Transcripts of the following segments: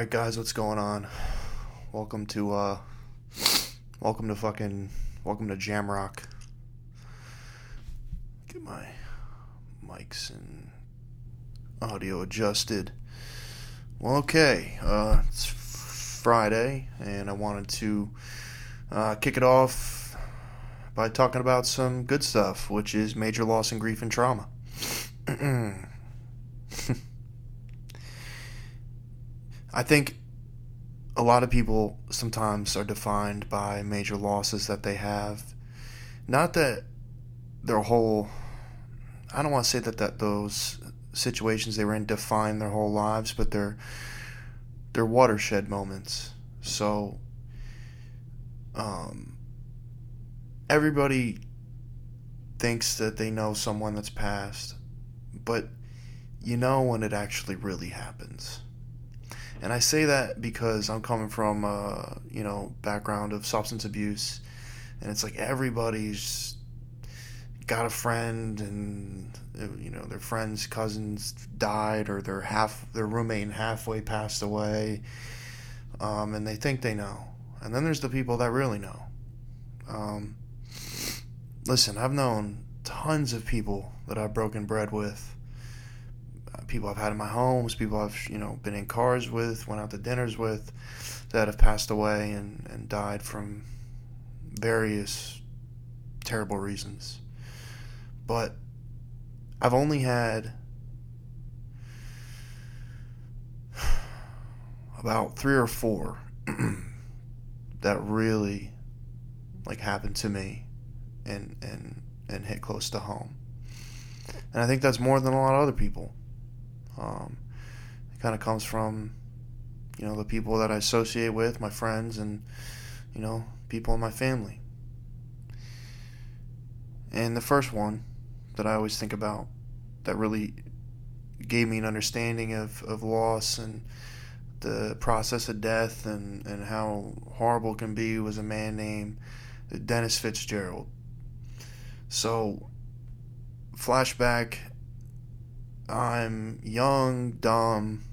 right, guys, what's going on? Welcome to uh, welcome to fucking, welcome to Jamrock. Get my mics and audio adjusted. Well, okay, uh, it's Friday, and I wanted to uh, kick it off by talking about some good stuff, which is major loss and grief and trauma. I think a lot of people sometimes are defined by major losses that they have. Not that their whole I don't want to say that, that those situations they were in define their whole lives, but they're they're watershed moments. So um everybody thinks that they know someone that's passed, but you know when it actually really happens. And I say that because I'm coming from a you know background of substance abuse, and it's like everybody's got a friend, and you know their friend's cousins died, or their half their roommate halfway passed away, um, and they think they know. And then there's the people that really know. Um, listen, I've known tons of people that I've broken bread with people I've had in my homes, people I've you know been in cars with, went out to dinners with, that have passed away and, and died from various terrible reasons. But I've only had about three or four that really like happened to me and and and hit close to home. And I think that's more than a lot of other people. Um, it kind of comes from, you know, the people that I associate with, my friends, and, you know, people in my family. And the first one that I always think about that really gave me an understanding of, of loss and the process of death and, and how horrible it can be was a man named Dennis Fitzgerald. So, flashback I'm young, dumb,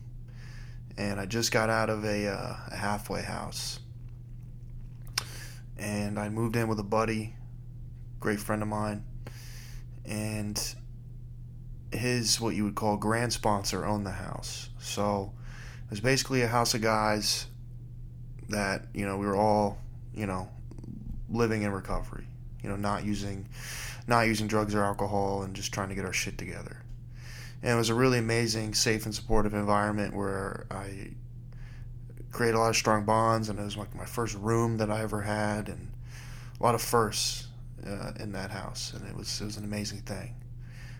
and I just got out of a, uh, a halfway house. And I moved in with a buddy, great friend of mine, and his what you would call grand sponsor owned the house. So it was basically a house of guys that you know we were all you know living in recovery, you know not using not using drugs or alcohol and just trying to get our shit together and it was a really amazing, safe and supportive environment where I created a lot of strong bonds, and it was like my first room that I ever had, and a lot of firsts uh, in that house, and it was it was an amazing thing.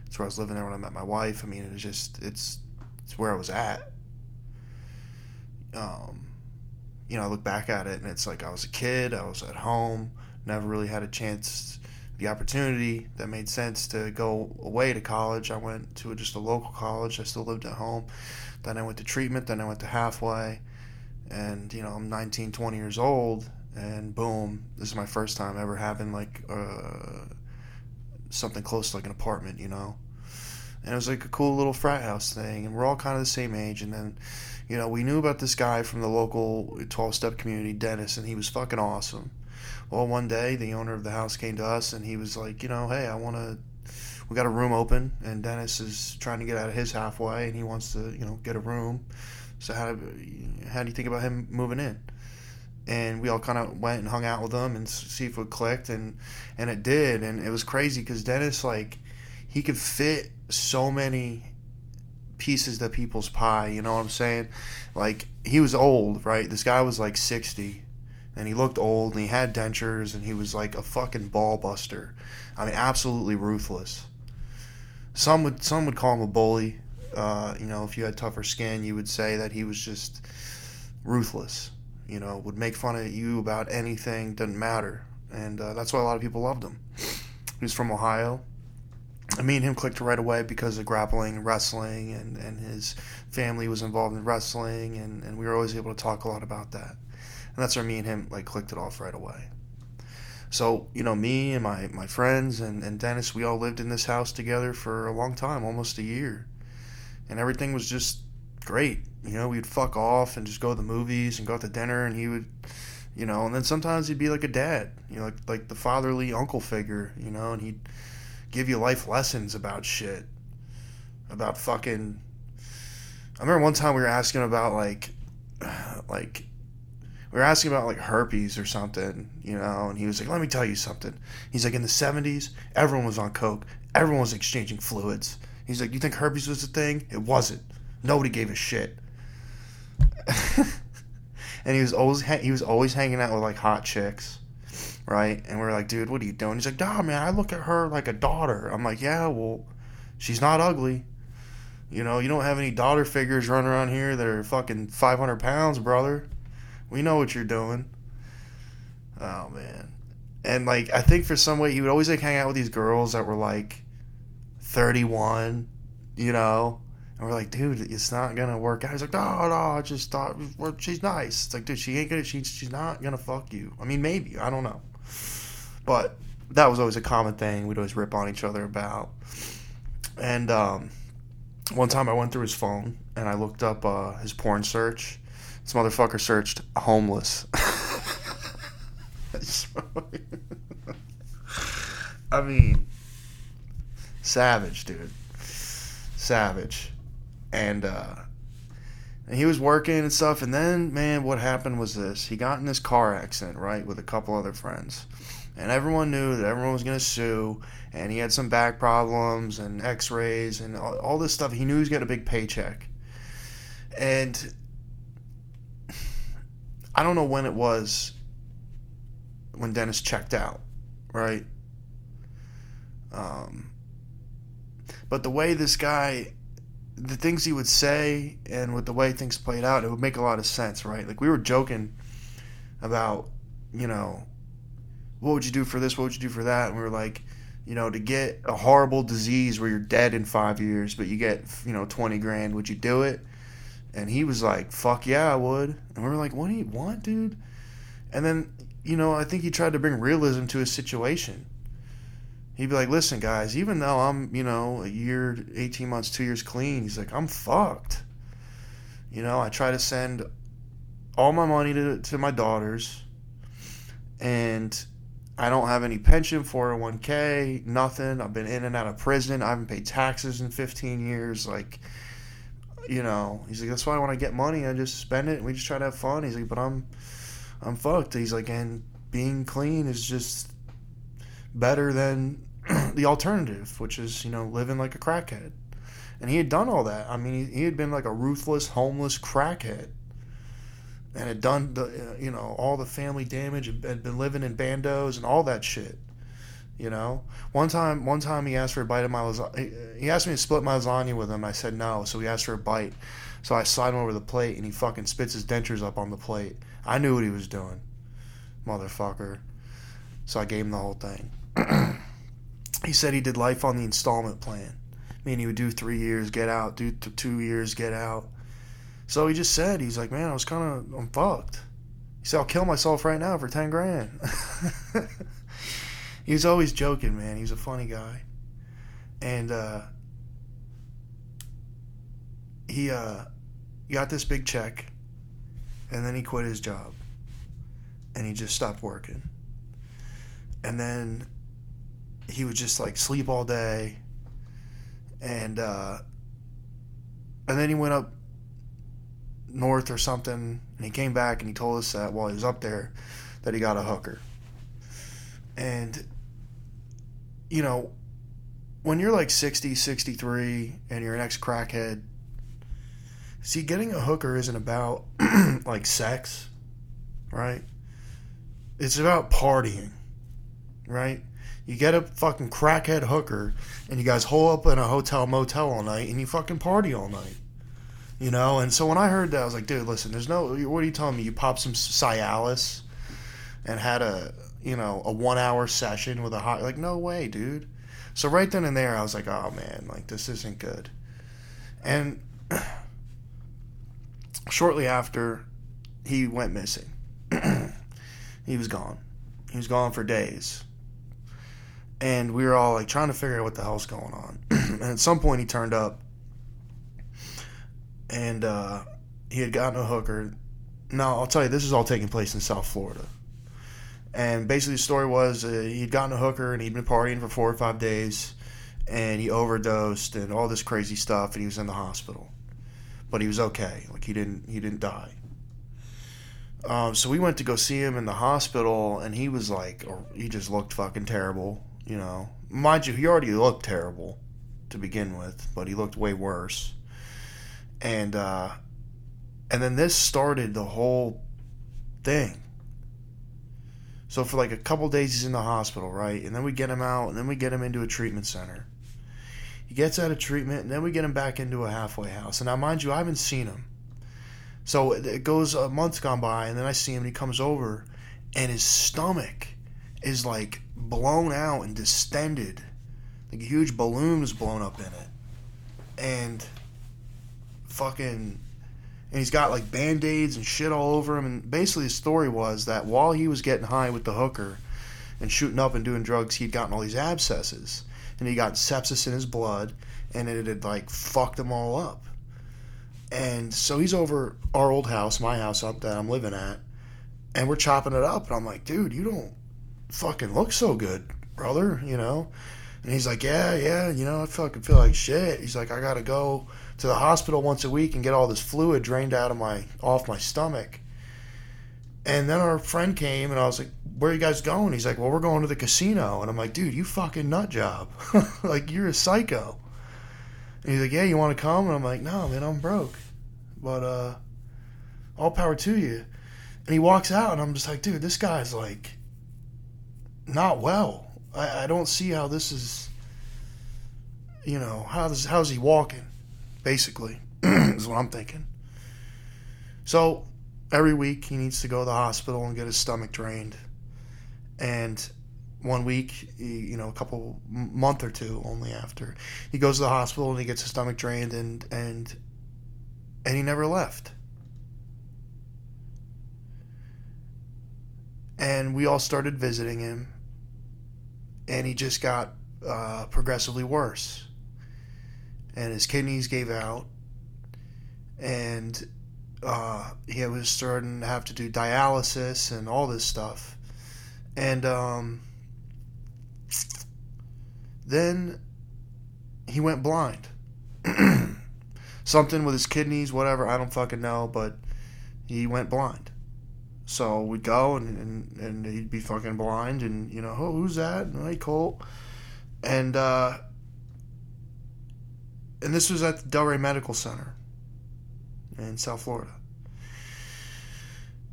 It's where I was living there when I met my wife. I mean, it was just it's it's where I was at. Um, you know, I look back at it, and it's like I was a kid, I was at home, never really had a chance the opportunity that made sense to go away to college. I went to just a local college. I still lived at home. Then I went to treatment. Then I went to halfway. And, you know, I'm 19, 20 years old. And boom, this is my first time ever having like uh, something close to like an apartment, you know? And it was like a cool little frat house thing. And we're all kind of the same age. And then, you know, we knew about this guy from the local 12 step community, Dennis, and he was fucking awesome well, one day the owner of the house came to us and he was like, you know, hey, I want to. We got a room open, and Dennis is trying to get out of his halfway, and he wants to, you know, get a room. So how do, how do you think about him moving in? and we all kind of went and hung out with him and see if it clicked and and it did and it was crazy because dennis like he could fit so many pieces to people's pie you know what i'm saying like he was old right this guy was like 60 and he looked old and he had dentures and he was like a fucking ball buster. I mean, absolutely ruthless. Some would some would call him a bully. Uh, you know, if you had tougher skin, you would say that he was just ruthless. You know, would make fun of you about anything, doesn't matter, and uh, that's why a lot of people loved him. He was from Ohio. I mean, him clicked right away because of grappling, and wrestling, and, and his family was involved in wrestling, and, and we were always able to talk a lot about that and that's where me and him like clicked it off right away. So you know, me and my my friends and and Dennis, we all lived in this house together for a long time, almost a year, and everything was just great. You know, we'd fuck off and just go to the movies and go out to dinner, and he would, you know, and then sometimes he'd be like a dad, you know, like like the fatherly uncle figure, you know, and he'd give you life lessons about shit, about fucking. I remember one time we were asking about like, like, we were asking about like herpes or something, you know, and he was like, "Let me tell you something." He's like, in the '70s, everyone was on coke, everyone was exchanging fluids. He's like, "You think herpes was a thing? It wasn't. Nobody gave a shit." and he was always he was always hanging out with like hot chicks, right? And we are like, dude, what are you doing? He's like, nah, man, I look at her like a daughter. I'm like, yeah, well, she's not ugly. You know, you don't have any daughter figures running around here that are fucking 500 pounds, brother. We know what you're doing. Oh man, and like I think for some way he would always like hang out with these girls that were like 31, you know, and we're like, dude, it's not gonna work out. He's like, no, no, I just thought well, she's nice. It's like, dude, she ain't gonna, she, she's not gonna fuck you. I mean, maybe, I don't know, but that was always a common thing. We'd always rip on each other about. And um, one time I went through his phone and I looked up uh, his porn search. This motherfucker searched homeless. I mean, savage, dude. Savage and uh, and he was working and stuff. And then, man, what happened was this: he got in this car accident, right, with a couple other friends, and everyone knew that everyone was gonna sue. And he had some back problems and X-rays and all, all this stuff. He knew he was getting a big paycheck, and I don't know when it was when Dennis checked out, right? Um, but the way this guy the things he would say and with the way things played out, it would make a lot of sense, right? Like we were joking about, you know, what would you do for this? What would you do for that? And we were like, you know, to get a horrible disease where you're dead in five years, but you get, you know, 20 grand, would you do it? And he was like, fuck yeah, I would. And we were like, what do you want, dude? And then, you know, I think he tried to bring realism to his situation he'd be like, "Listen, guys, even though I'm, you know, a year, eighteen months, two years clean, he's like, I'm fucked. You know, I try to send all my money to to my daughters, and I don't have any pension, 401k, nothing. I've been in and out of prison. I haven't paid taxes in 15 years. Like, you know, he's like, that's why when I get money, I just spend it and we just try to have fun. He's like, but I'm, I'm fucked. He's like, and being clean is just better than the alternative, which is you know living like a crackhead. And he had done all that. I mean, he, he had been like a ruthless, homeless crackhead, and had done the you know all the family damage and had been living in bandos and all that shit. You know, one time, one time he asked for a bite of my lasagna. He asked me to split my lasagna with him. I said no, so he asked for a bite. So I slide him over the plate, and he fucking spits his dentures up on the plate. I knew what he was doing, motherfucker. So I gave him the whole thing. he said he did life on the installment plan. I mean, he would do three years, get out, do th- two years, get out. So he just said, he's like, man, I was kind of, I'm fucked. He said, I'll kill myself right now for 10 grand. he was always joking, man. He was a funny guy. And, uh, he, uh, got this big check and then he quit his job and he just stopped working. And then he would just like sleep all day and uh and then he went up north or something and he came back and he told us that while he was up there that he got a hooker and you know when you're like 60 63 and you're an ex crackhead see getting a hooker isn't about like sex right it's about partying right you get a fucking crackhead hooker, and you guys hole up in a hotel motel all night, and you fucking party all night. You know, and so when I heard that, I was like, dude, listen, there's no. What are you telling me? You popped some Cialis and had a you know a one hour session with a hot like no way, dude. So right then and there, I was like, oh man, like this isn't good. And shortly after, he went missing. he was gone. He was gone for days and we were all like trying to figure out what the hell's going on. and at some point, he turned up, and uh, he had gotten a hooker. Now, I'll tell you, this is all taking place in South Florida. And basically, the story was uh, he'd gotten a hooker and he'd been partying for four or five days, and he overdosed and all this crazy stuff, and he was in the hospital, but he was okay. Like he didn't he didn't die. Um, so we went to go see him in the hospital, and he was like, he just looked fucking terrible. You know, mind you, he already looked terrible to begin with, but he looked way worse. And uh, and then this started the whole thing. So for like a couple days he's in the hospital, right? And then we get him out, and then we get him into a treatment center. He gets out of treatment, and then we get him back into a halfway house. And now, mind you, I haven't seen him. So it goes a month's gone by, and then I see him, and he comes over, and his stomach is like blown out and distended, like a huge balloon was blown up in it, and fucking and he's got like band-aids and shit all over him. And basically his story was that while he was getting high with the hooker and shooting up and doing drugs he'd gotten all these abscesses. And he got sepsis in his blood and it had like fucked him all up. And so he's over our old house my house up that i'm living at and we're chopping it up. And i'm like dude you don't fucking look so good brother you know? And he's like yeah yeah you know i fucking feel like shit. He's like i gotta go to the hospital once a week and get all this fluid drained out of my off my stomach. And then our friend came and I was like, "Where are you guys going?" He's like, "Well, we're going to the casino." And I'm like, "Dude, you fucking nut job! like you're a psycho." And he's like, "Yeah, you want to come?" And I'm like, "No, man, I'm broke." But uh, all power to you. And he walks out, and I'm just like, "Dude, this guy's like not well. I, I don't see how this is. You know, how's how's he walking?" Basically, is what I'm thinking. So every week he needs to go to the hospital and get his stomach drained. And one week, you know, a couple month or two only after, he goes to the hospital and he gets his stomach drained and and and he never left. And we all started visiting him, and he just got uh, progressively worse and his kidneys gave out, and uh, he was starting to have to do dialysis and all this stuff, and um, then he went blind. Something with his kidneys, whatever, I don't fucking know, but he went blind. So we'd go and, and, and he'd be fucking blind, and you know, oh, who's that? Hey, Colt. And uh, and this was at the Delray Medical Center in South Florida.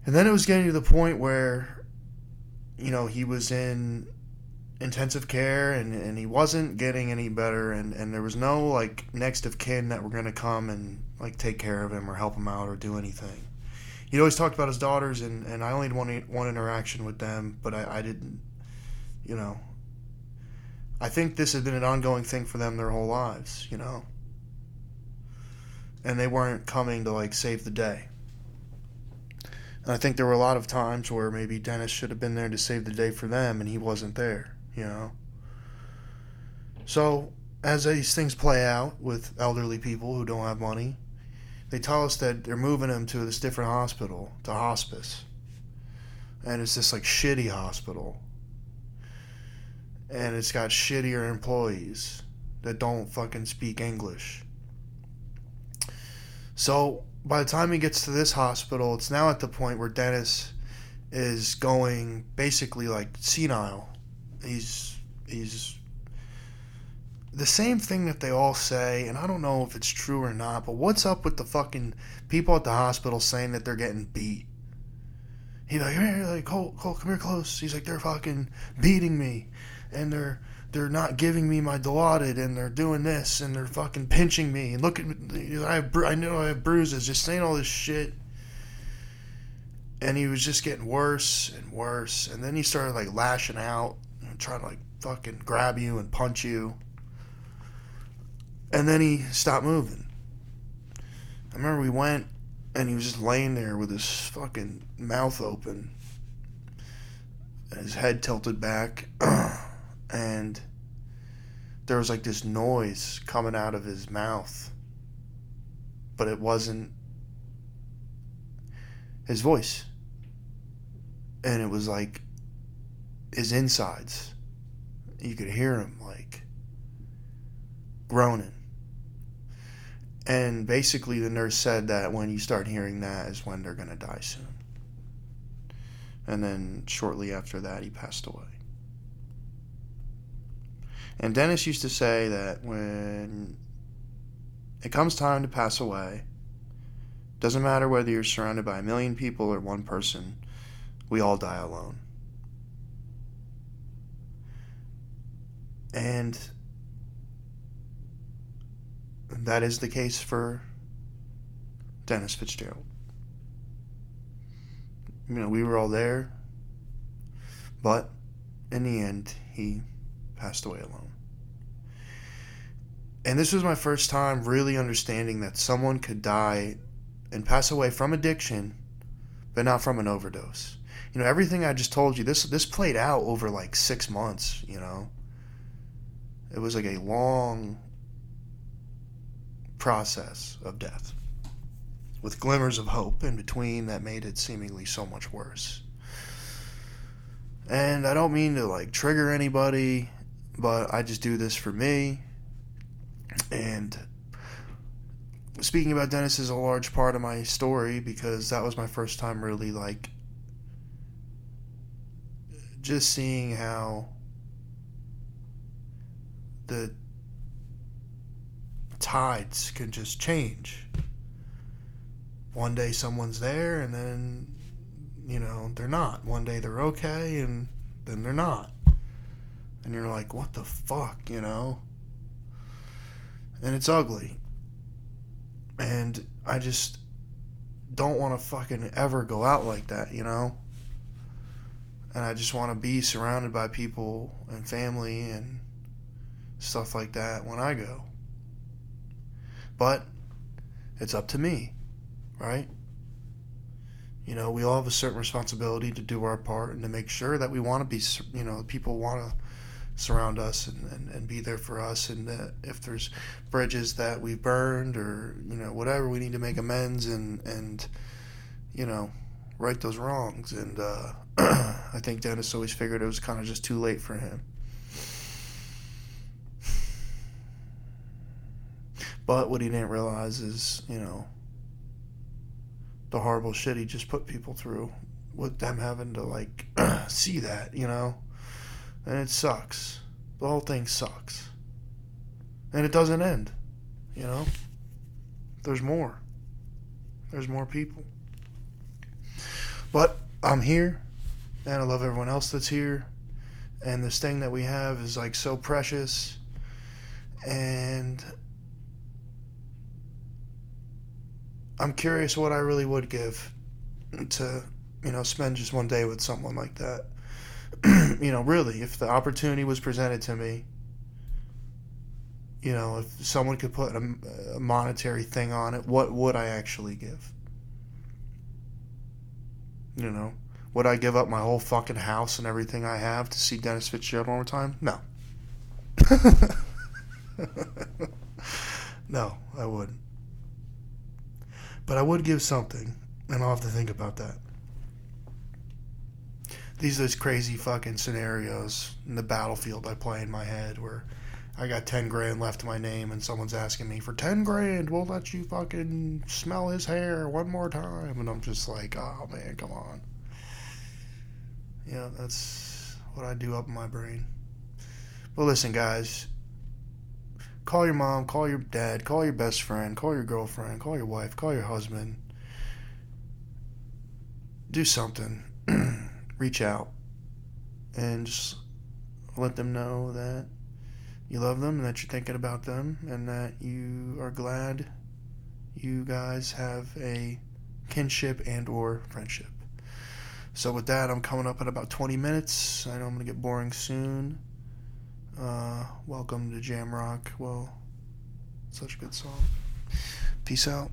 And then it was getting to the point where, you know, he was in intensive care and, and he wasn't getting any better and, and there was no like next of kin that were gonna come and like take care of him or help him out or do anything. He'd always talked about his daughters and, and I only had one one interaction with them, but I, I didn't you know I think this had been an ongoing thing for them their whole lives, you know and they weren't coming to like save the day. And I think there were a lot of times where maybe Dennis should have been there to save the day for them and he wasn't there, you know. So, as these things play out with elderly people who don't have money, they tell us that they're moving him to this different hospital, to hospice. And it's this like shitty hospital. And it's got shittier employees that don't fucking speak English so by the time he gets to this hospital, it's now at the point where Dennis is going basically like senile. He's he's the same thing that they all say, and I don't know if it's true or not, but what's up with the fucking people at the hospital saying that they're getting beat? He's like, here, like, Cole, Cole, come here close. He's like, they're fucking beating me, and they're they're not giving me my Dilaudid and they're doing this and they're fucking pinching me and look at me. I have, I know I have bruises. Just saying all this shit. And he was just getting worse and worse. And then he started like lashing out and trying to like fucking grab you and punch you. And then he stopped moving. I remember we went and he was just laying there with his fucking mouth open, and his head tilted back. and there was like this noise coming out of his mouth but it wasn't his voice. And it was like his insides. You could hear him like groaning. And basically, the nurse said that when you start hearing that is when they're going to die soon. And then shortly after that, he passed away. And Dennis used to say that when it comes time to pass away, doesn't matter whether you're surrounded by a million people or one person, we all die alone. And that is the case for Dennis Fitzgerald. You know, we were all there, but in the end, he passed away alone. And this was my first time really understanding that someone could die and pass away from addiction, but not from an overdose. You know, everything I just told you, this this played out over like six months, you know. It was like a long process of death with glimmers of hope in between that made it seemingly so much worse. And I don't mean to like trigger anybody, but I just do this for me. And speaking about Dennis is a large part of my story because that was my first time really like just seeing how the tides can just change. One day someone's there and then, you know, they're not. One day they're okay and then they're not. And you're like, what the fuck, you know? And it's ugly. And I just don't want to fucking ever go out like that, you know? And I just want to be surrounded by people and family and stuff like that when I go. But it's up to me, right? You know, we all have a certain responsibility to do our part and to make sure that we want to be, you know, people want to surround us and, and, and be there for us. And if there's bridges that we've burned or, you know, whatever, we need to make amends and, and you know, right those wrongs. And uh, I think Dennis always figured it was kind of just too late for him. But what he didn't realize is, you know, the horrible shit he just put people through with them having to, like, see that, you know? And it sucks. The whole thing sucks. And it doesn't end, you know? There's more. There's more people. But I'm here, and I love everyone else that's here. And this thing that we have is, like, so precious. And I'm curious what I really would give to, you know, spend just one day with someone like that. you know, really, if the opportunity was presented to me, you know, if someone could put a, a monetary thing on it, what would I actually give? You know, would I give up my whole fucking house and everything I have to see Dennis Fitzgerald one more time? No. no, I wouldn't. But I would give something, and I'll have to think about that. These those crazy fucking scenarios in the battlefield I play in my head where I got 10 grand left to my name and someone's asking me, for 10 grand, we'll let you fucking smell his hair one more time. And I'm just like, oh man, come on. Yeah, that's what I do up in my brain. But listen, guys, Call your mom, call your dad, call your best friend, call your girlfriend, call your wife, call your husband. Do something. Reach out and just let them know that you love them and that you're thinking about them and that you are glad you guys have a kinship and or friendship. So with that, I'm coming up in about 20 minutes. I know I'm going to get boring soon. Uh, welcome to Jam Rock. Well, such a good song. Peace out.